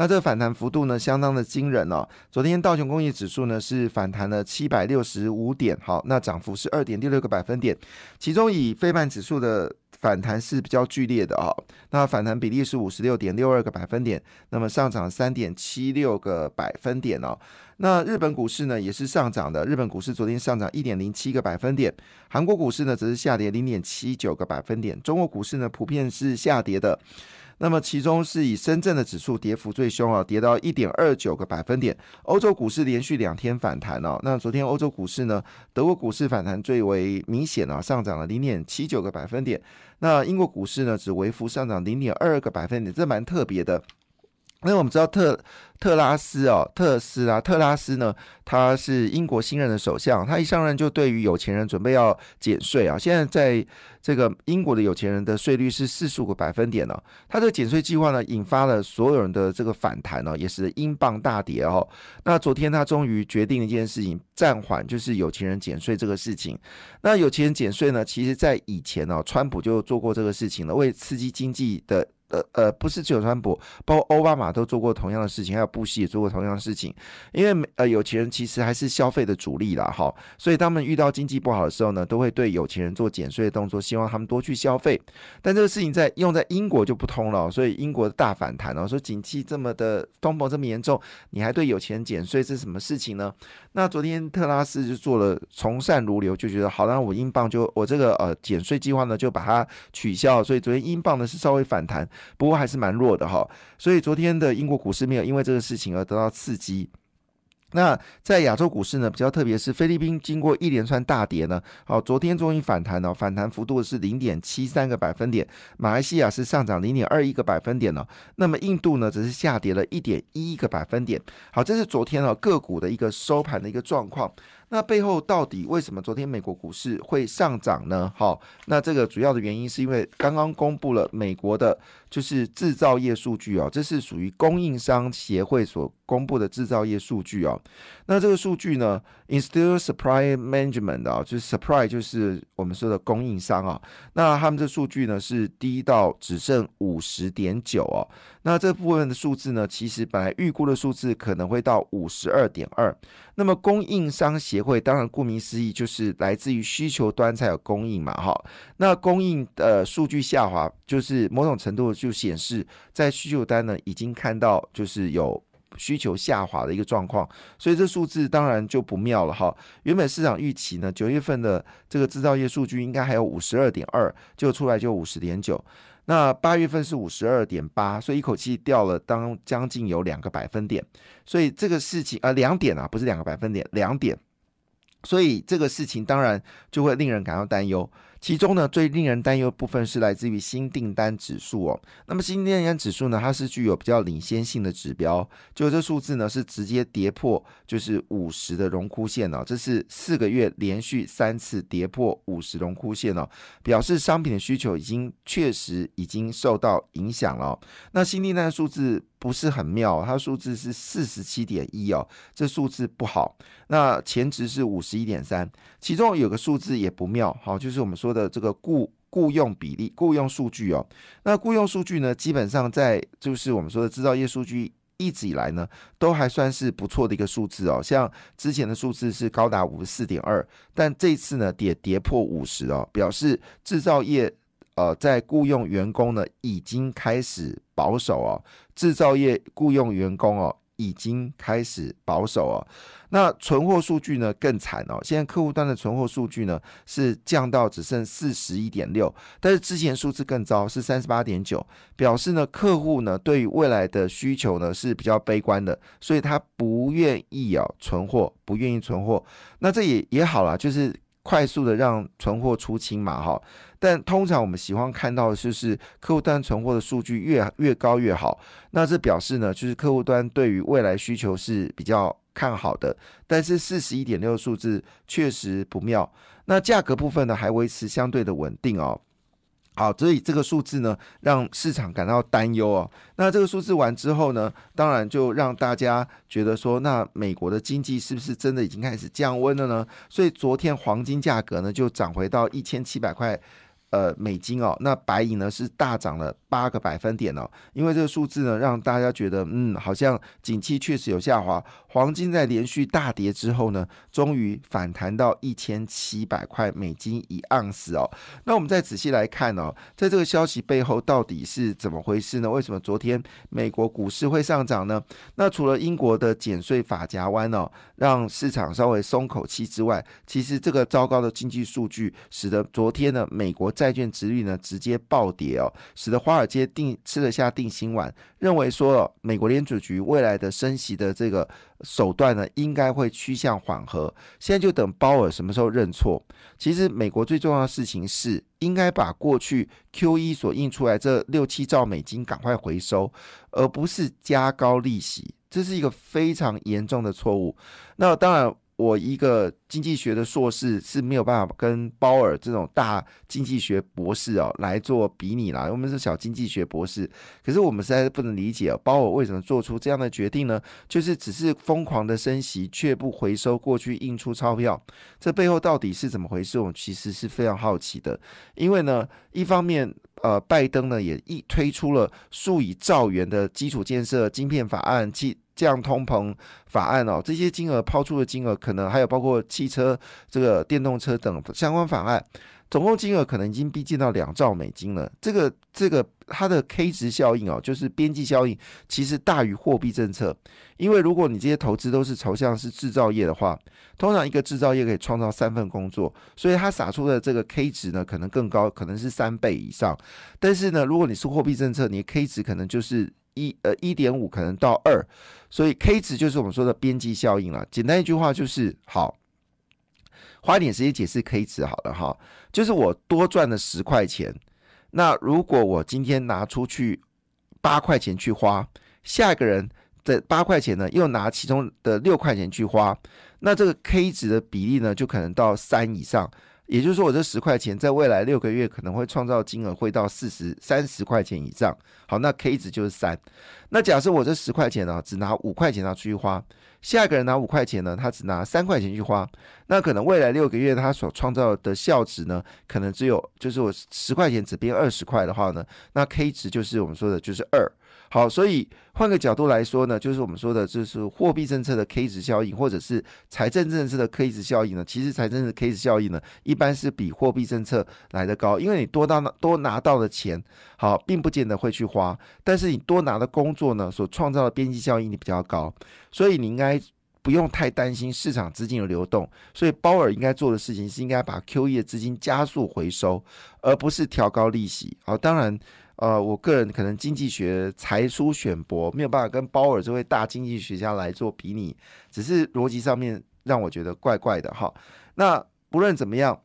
那这个反弹幅度呢相当的惊人哦。昨天道琼工业指数呢是反弹了七百六十五点，好，那涨幅是二点六六个百分点，其中以非半指数的。反弹是比较剧烈的啊，那反弹比例是五十六点六二个百分点，那么上涨三点七六个百分点哦。那日本股市呢也是上涨的，日本股市昨天上涨一点零七个百分点，韩国股市呢则是下跌零点七九个百分点，中国股市呢普遍是下跌的。那么其中是以深圳的指数跌幅最凶啊，跌到一点二九个百分点。欧洲股市连续两天反弹哦。那昨天欧洲股市呢，德国股市反弹最为明显啊，上涨了零点七九个百分点。那英国股市呢，只微幅上涨零点二个百分点，这蛮特别的。因为我们知道特特拉斯哦，特斯拉特拉斯呢，他是英国新任的首相，他一上任就对于有钱人准备要减税啊。现在在这个英国的有钱人的税率是四十五个百分点呢，他这个减税计划呢，引发了所有人的这个反弹呢，也是英镑大跌哦。那昨天他终于决定了一件事情，暂缓就是有钱人减税这个事情。那有钱人减税呢，其实在以前呢，川普就做过这个事情了，为刺激经济的。呃呃，不是只有川普，包括奥巴马都做过同样的事情，还有布希也做过同样的事情。因为呃，有钱人其实还是消费的主力啦，哈，所以他们遇到经济不好的时候呢，都会对有钱人做减税的动作，希望他们多去消费。但这个事情在用在英国就不通了，所以英国的大反弹哦，说景气这么的通膨这么严重，你还对有钱人减税，是什么事情呢？那昨天特拉斯就做了从善如流，就觉得好，那我英镑就我这个呃减税计划呢就把它取消，所以昨天英镑呢是稍微反弹。不过还是蛮弱的哈，所以昨天的英国股市没有因为这个事情而得到刺激。那在亚洲股市呢，比较特别是菲律宾经过一连串大跌呢，好，昨天终于反弹了，反弹幅度是零点七三个百分点。马来西亚是上涨零点二一个百分点呢，那么印度呢则是下跌了一点一个百分点。好，这是昨天哦个股的一个收盘的一个状况。那背后到底为什么昨天美国股市会上涨呢？好，那这个主要的原因是因为刚刚公布了美国的，就是制造业数据哦，这是属于供应商协会所公布的制造业数据哦。那这个数据呢，Industrial Supply Management 啊，就是 Supply 就是我们说的供应商啊。那他们这数据呢是低到只剩五十点九哦。那这部分的数字呢，其实本来预估的数字可能会到五十二点二。那么供应商协会当然顾名思义就是来自于需求端才有供应嘛，哈。那供应的数据下滑，就是某种程度就显示在需求端呢已经看到就是有需求下滑的一个状况，所以这数字当然就不妙了哈。原本市场预期呢，九月份的这个制造业数据应该还有五十二点二，就出来就五十点九。那八月份是五十二点八，所以一口气掉了当将近有两个百分点，所以这个事情啊两点啊不是两个百分点两点，所以这个事情当然就会令人感到担忧。其中呢，最令人担忧部分是来自于新订单指数哦。那么新订单指数呢，它是具有比较领先性的指标，就这数字呢是直接跌破就是五十的荣枯线哦，这是四个月连续三次跌破五十荣枯线哦，表示商品的需求已经确实已经受到影响了。那新订单数字。不是很妙，它数字是四十七点一哦，这数字不好。那前值是五十一点三，其中有个数字也不妙，好，就是我们说的这个雇雇佣比例、雇佣数据哦。那雇佣数据呢，基本上在就是我们说的制造业数据一直以来呢，都还算是不错的一个数字哦。像之前的数字是高达五十四点二，但这次呢跌跌破五十哦，表示制造业。呃，在雇佣员工呢，已经开始保守哦。制造业雇佣员工哦，已经开始保守哦。那存货数据呢更惨哦。现在客户端的存货数据呢是降到只剩四十一点六，但是之前数字更糟，是三十八点九，表示呢客户呢对于未来的需求呢是比较悲观的，所以他不愿意哦存货，不愿意存货。那这也也好了，就是快速的让存货出清嘛，哈。但通常我们喜欢看到的就是客户端存货的数据越越高越好，那这表示呢，就是客户端对于未来需求是比较看好的。但是四十一点六数字确实不妙。那价格部分呢，还维持相对的稳定哦。好，所以这个数字呢，让市场感到担忧哦。那这个数字完之后呢，当然就让大家觉得说，那美国的经济是不是真的已经开始降温了呢？所以昨天黄金价格呢就涨回到一千七百块。呃，美金哦，那白银呢是大涨了八个百分点哦，因为这个数字呢让大家觉得，嗯，好像景气确实有下滑。黄金在连续大跌之后呢，终于反弹到一千七百块美金一盎司哦。那我们再仔细来看哦，在这个消息背后到底是怎么回事呢？为什么昨天美国股市会上涨呢？那除了英国的减税法夹弯哦，让市场稍微松口气之外，其实这个糟糕的经济数据使得昨天呢美国。债券值率呢直接暴跌哦，使得华尔街定吃了下定心丸，认为说美国联储局未来的升息的这个手段呢应该会趋向缓和。现在就等鲍尔什么时候认错。其实美国最重要的事情是应该把过去 Q E 所印出来这六七兆美金赶快回收，而不是加高利息，这是一个非常严重的错误。那当然。我一个经济学的硕士是没有办法跟鲍尔这种大经济学博士哦来做比拟啦。我们是小经济学博士，可是我们实在是不能理解鲍尔为什么做出这样的决定呢？就是只是疯狂的升息，却不回收过去印出钞票，这背后到底是怎么回事？我们其实是非常好奇的。因为呢，一方面，呃，拜登呢也一推出了数以兆元的基础建设晶片法案，其降通膨法案哦，这些金额抛出的金额，可能还有包括汽车、这个电动车等相关法案，总共金额可能已经逼近到两兆美金了。这个这个它的 K 值效应哦，就是边际效应，其实大于货币政策。因为如果你这些投资都是朝向是制造业的话，通常一个制造业可以创造三份工作，所以它撒出的这个 K 值呢，可能更高，可能是三倍以上。但是呢，如果你是货币政策，你 K 值可能就是。一呃一点五可能到二，所以 K 值就是我们说的边际效应了。简单一句话就是好，花一点时间解释 K 值好了哈。就是我多赚了十块钱，那如果我今天拿出去八块钱去花，下一个人的八块钱呢又拿其中的六块钱去花，那这个 K 值的比例呢就可能到三以上。也就是说，我这十块钱在未来六个月可能会创造金额会到四十三十块钱以上。好，那 K 值就是三。那假设我这十块钱呢，只拿五块钱拿出去花，下一个人拿五块钱呢，他只拿三块钱去花，那可能未来六个月他所创造的效值呢，可能只有就是我十块钱只变二十块的话呢，那 K 值就是我们说的就是二。好，所以换个角度来说呢，就是我们说的，就是货币政策的 K 值效应，或者是财政政策的 K 值效应呢。其实财政的 K 值效应呢，一般是比货币政策来的高，因为你多到多拿到的钱，好，并不见得会去花，但是你多拿的工作呢，所创造的边际效应你比较高，所以你应该不用太担心市场资金的流动。所以鲍尔应该做的事情是应该把 QE 的资金加速回收，而不是调高利息。好，当然。呃，我个人可能经济学才疏选博，没有办法跟鲍尔这位大经济学家来做比拟，只是逻辑上面让我觉得怪怪的哈。那不论怎么样，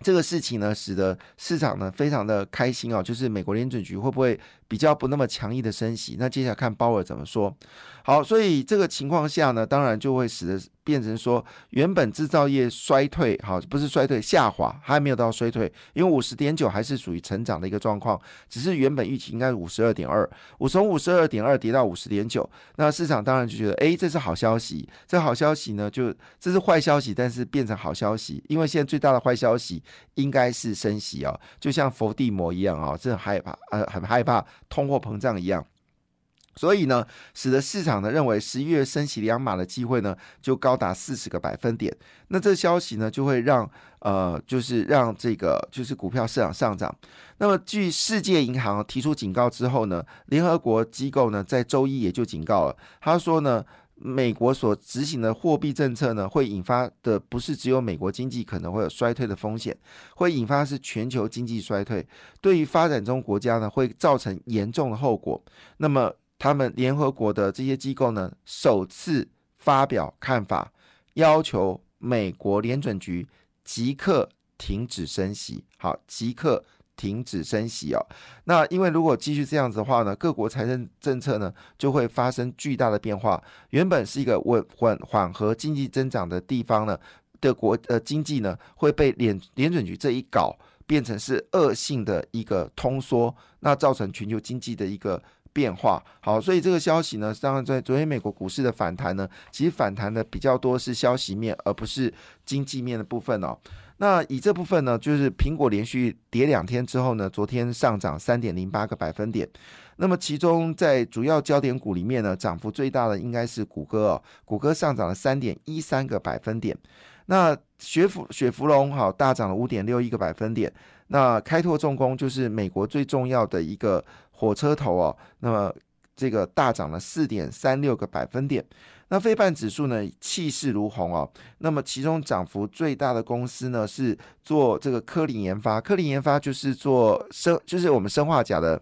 这个事情呢，使得市场呢非常的开心哦，就是美国联准局会不会？比较不那么强硬的升息，那接下来看鲍尔怎么说。好，所以这个情况下呢，当然就会使得变成说，原本制造业衰退，好，不是衰退下滑，还没有到衰退，因为五十点九还是属于成长的一个状况，只是原本预期应该是五十二点二，我从五十二点二跌到五十点九，那市场当然就觉得，哎，这是好消息。这好消息呢，就这是坏消息，但是变成好消息，因为现在最大的坏消息应该是升息啊，就像伏地魔一样啊，这很害怕，呃，很害怕。通货膨胀一样，所以呢，使得市场呢认为十一月升息两码的机会呢就高达四十个百分点。那这消息呢就会让呃，就是让这个就是股票市场上涨。那么，据世界银行提出警告之后呢，联合国机构呢在周一也就警告了，他说呢。美国所执行的货币政策呢，会引发的不是只有美国经济可能会有衰退的风险，会引发是全球经济衰退，对于发展中国家呢，会造成严重的后果。那么，他们联合国的这些机构呢，首次发表看法，要求美国联准局即刻停止升息。好，即刻。停止升息哦，那因为如果继续这样子的话呢，各国财政政策呢就会发生巨大的变化。原本是一个稳缓缓和经济增长的地方呢的国呃经济呢会被联联准局这一搞变成是恶性的一个通缩，那造成全球经济的一个变化。好，所以这个消息呢，当然在昨天美国股市的反弹呢，其实反弹的比较多是消息面，而不是经济面的部分哦。那以这部分呢，就是苹果连续跌两天之后呢，昨天上涨三点零八个百分点。那么其中在主要焦点股里面呢，涨幅最大的应该是谷歌哦，谷歌上涨了三点一三个百分点。那雪福雪佛龙好大涨了五点六一个百分点。那开拓重工就是美国最重要的一个火车头哦，那么这个大涨了四点三六个百分点。那非半指数呢气势如虹哦，那么其中涨幅最大的公司呢是做这个科林研发，科林研发就是做生就是我们生化钾的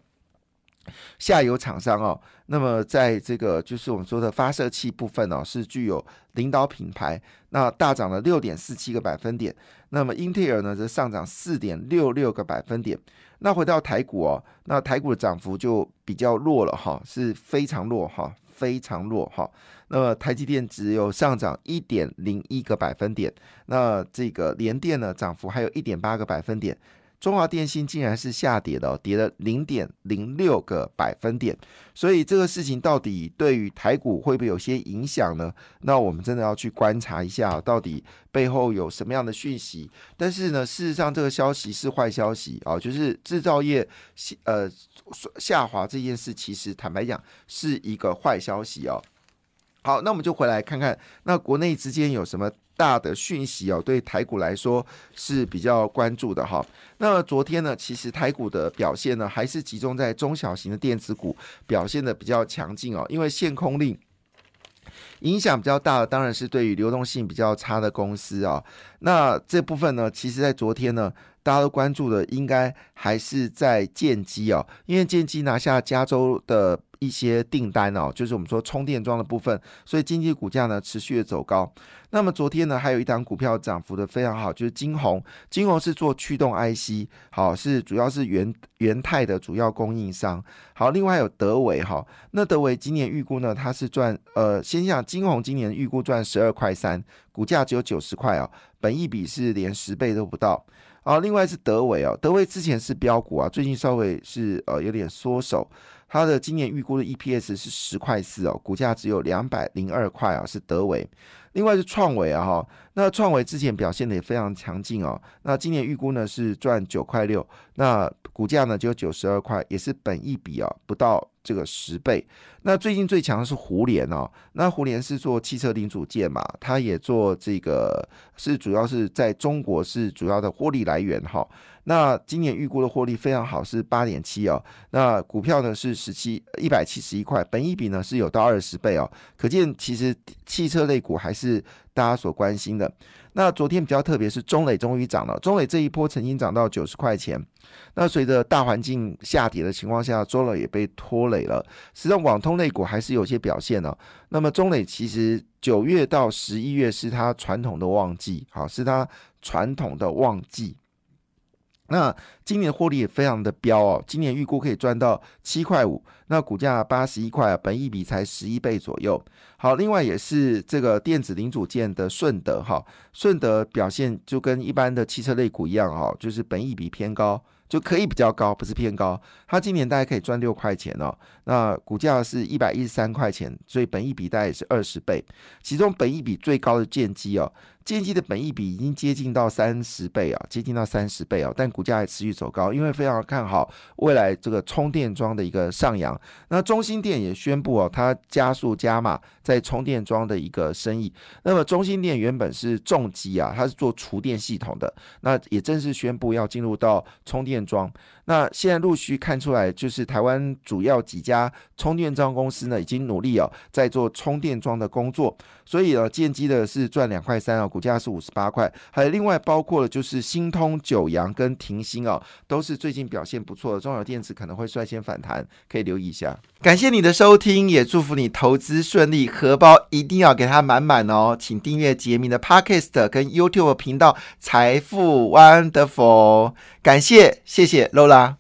下游厂商哦。那么在这个就是我们说的发射器部分哦，是具有领导品牌，那大涨了六点四七个百分点。那么英特尔呢则上涨四点六六个百分点。那回到台股哦，那台股的涨幅就比较弱了哈，是非常弱哈。非常弱哈，那么台积电只有上涨一点零一个百分点，那这个联电呢涨幅还有一点八个百分点。中华电信竟然是下跌的，跌了零点零六个百分点，所以这个事情到底对于台股会不会有些影响呢？那我们真的要去观察一下，到底背后有什么样的讯息。但是呢，事实上这个消息是坏消息啊，就是制造业呃下滑这件事，其实坦白讲是一个坏消息哦。好，那我们就回来看看，那国内之间有什么？大的讯息哦，对台股来说是比较关注的哈。那昨天呢，其实台股的表现呢，还是集中在中小型的电子股表现的比较强劲哦。因为限空令影响比较大的，当然是对于流动性比较差的公司啊。那这部分呢，其实在昨天呢，大家都关注的应该还是在建机哦，因为建机拿下加州的。一些订单哦，就是我们说充电桩的部分，所以经济股价呢持续的走高。那么昨天呢，还有一档股票涨幅的非常好，就是金鸿。金鸿是做驱动 IC，好是主要是元元泰的主要供应商。好，另外有德维哈，那德维今年预估呢，它是赚呃，先讲金鸿今年预估赚十二块三，股价只有九十块哦，本益比是连十倍都不到。好，另外是德维哦，德维之前是标股啊，最近稍微是呃有点缩手。它的今年预估的 EPS 是十块四哦，股价只有两百零二块啊，是德维。另外是创维啊哈，那创维之前表现的也非常强劲哦，那今年预估呢是赚九块六，那股价呢只有九十二块，也是本一比啊不到这个十倍。那最近最强的是胡联哦，那胡联是做汽车零组件嘛，它也做这个是主要是在中国是主要的获利来源哈。那今年预估的获利非常好，是八点七哦。那股票呢是十七一百七十一块，本一比呢是有到二十倍哦。可见其实汽车类股还是大家所关心的。那昨天比较特别是中磊终于涨了，中磊这一波曾经涨到九十块钱。那随着大环境下跌的情况下，中磊也被拖累了。实际上网通类股还是有些表现呢。那么中磊其实九月到十一月是它传统的旺季，好是它传统的旺季。那今年获利也非常的彪哦，今年预估可以赚到七块五，那股价八十一块啊，本益比才十一倍左右。好，另外也是这个电子零组件的顺德哈，顺德表现就跟一般的汽车类股一样哈，就是本益比偏高。就可以比较高，不是偏高。它今年大概可以赚六块钱哦。那股价是一百一十三块钱，所以本益比大概也是二十倍。其中本益比最高的建机哦，建机的本益比已经接近到三十倍啊，接近到三十倍啊。但股价还持续走高，因为非常看好未来这个充电桩的一个上扬。那中心电也宣布哦，它加速加码在充电桩的一个生意。那么中心电原本是重机啊，它是做厨电系统的，那也正式宣布要进入到充电。桩那现在陆续看出来，就是台湾主要几家充电桩公司呢，已经努力哦，在做充电桩的工作。所以呢，建机的是赚两块三啊，股价是五十八块。还有另外包括了就是新通、九阳跟停薪哦，都是最近表现不错的。中小电子可能会率先反弹，可以留意一下。感谢你的收听，也祝福你投资顺利，荷包一定要给它满满哦。请订阅杰明的 Podcast 跟 YouTube 频道财富 Wonderful。感谢。谢谢 Lola。啦。